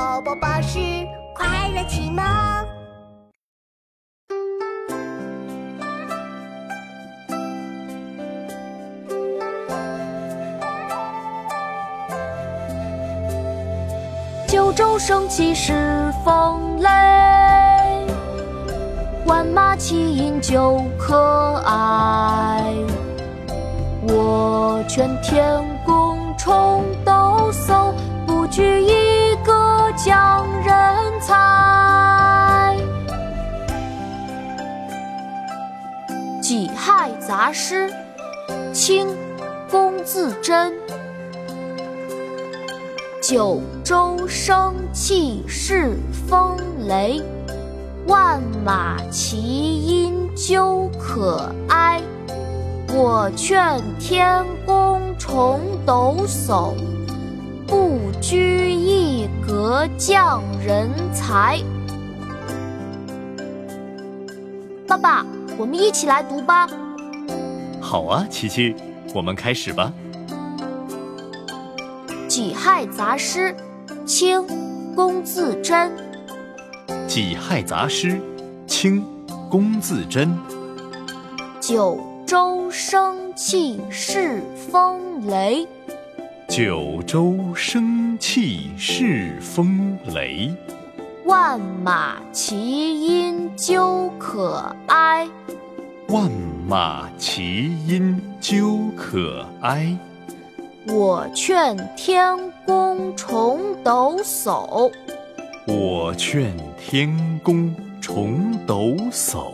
宝宝巴士快乐启蒙。九州生气恃风雷，万马齐喑究可哀。我劝天公重抖擞，己亥杂诗》清·龚自珍。九州生气恃风雷，万马齐喑究可哀。我劝天公重抖擞，不拘一格降人才。爸爸，我们一起来读吧。好啊，琪琪，我们开始吧。《己亥杂诗》，清，龚自珍。《己亥杂诗》，清，龚自珍。九州生气恃风雷，九州生气恃风雷。万马齐喑究可哀，万马齐喑究可哀。我劝天公重抖擞，我劝天公重抖擞，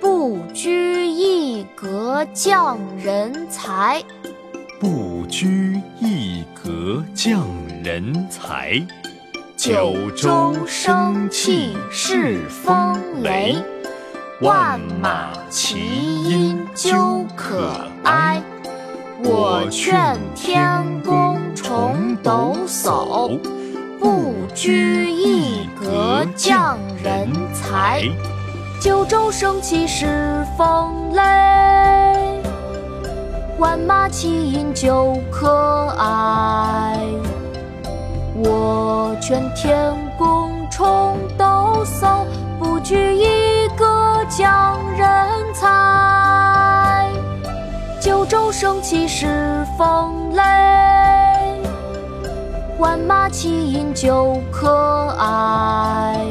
不拘一格降人才。不拘一格降人才。九州生气恃风雷，万马齐喑究可哀。我劝天公重抖擞，不拘一格降人才。九州生气恃风雷，万马齐喑究可哀。我劝天公重抖擞，不拘一格降人才。九州生气恃风雷，万马齐喑究可哀。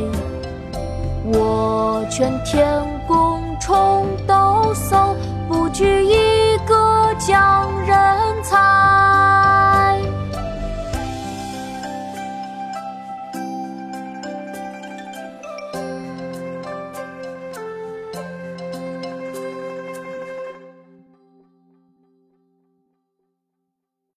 我劝天公重抖擞，不拘一格降。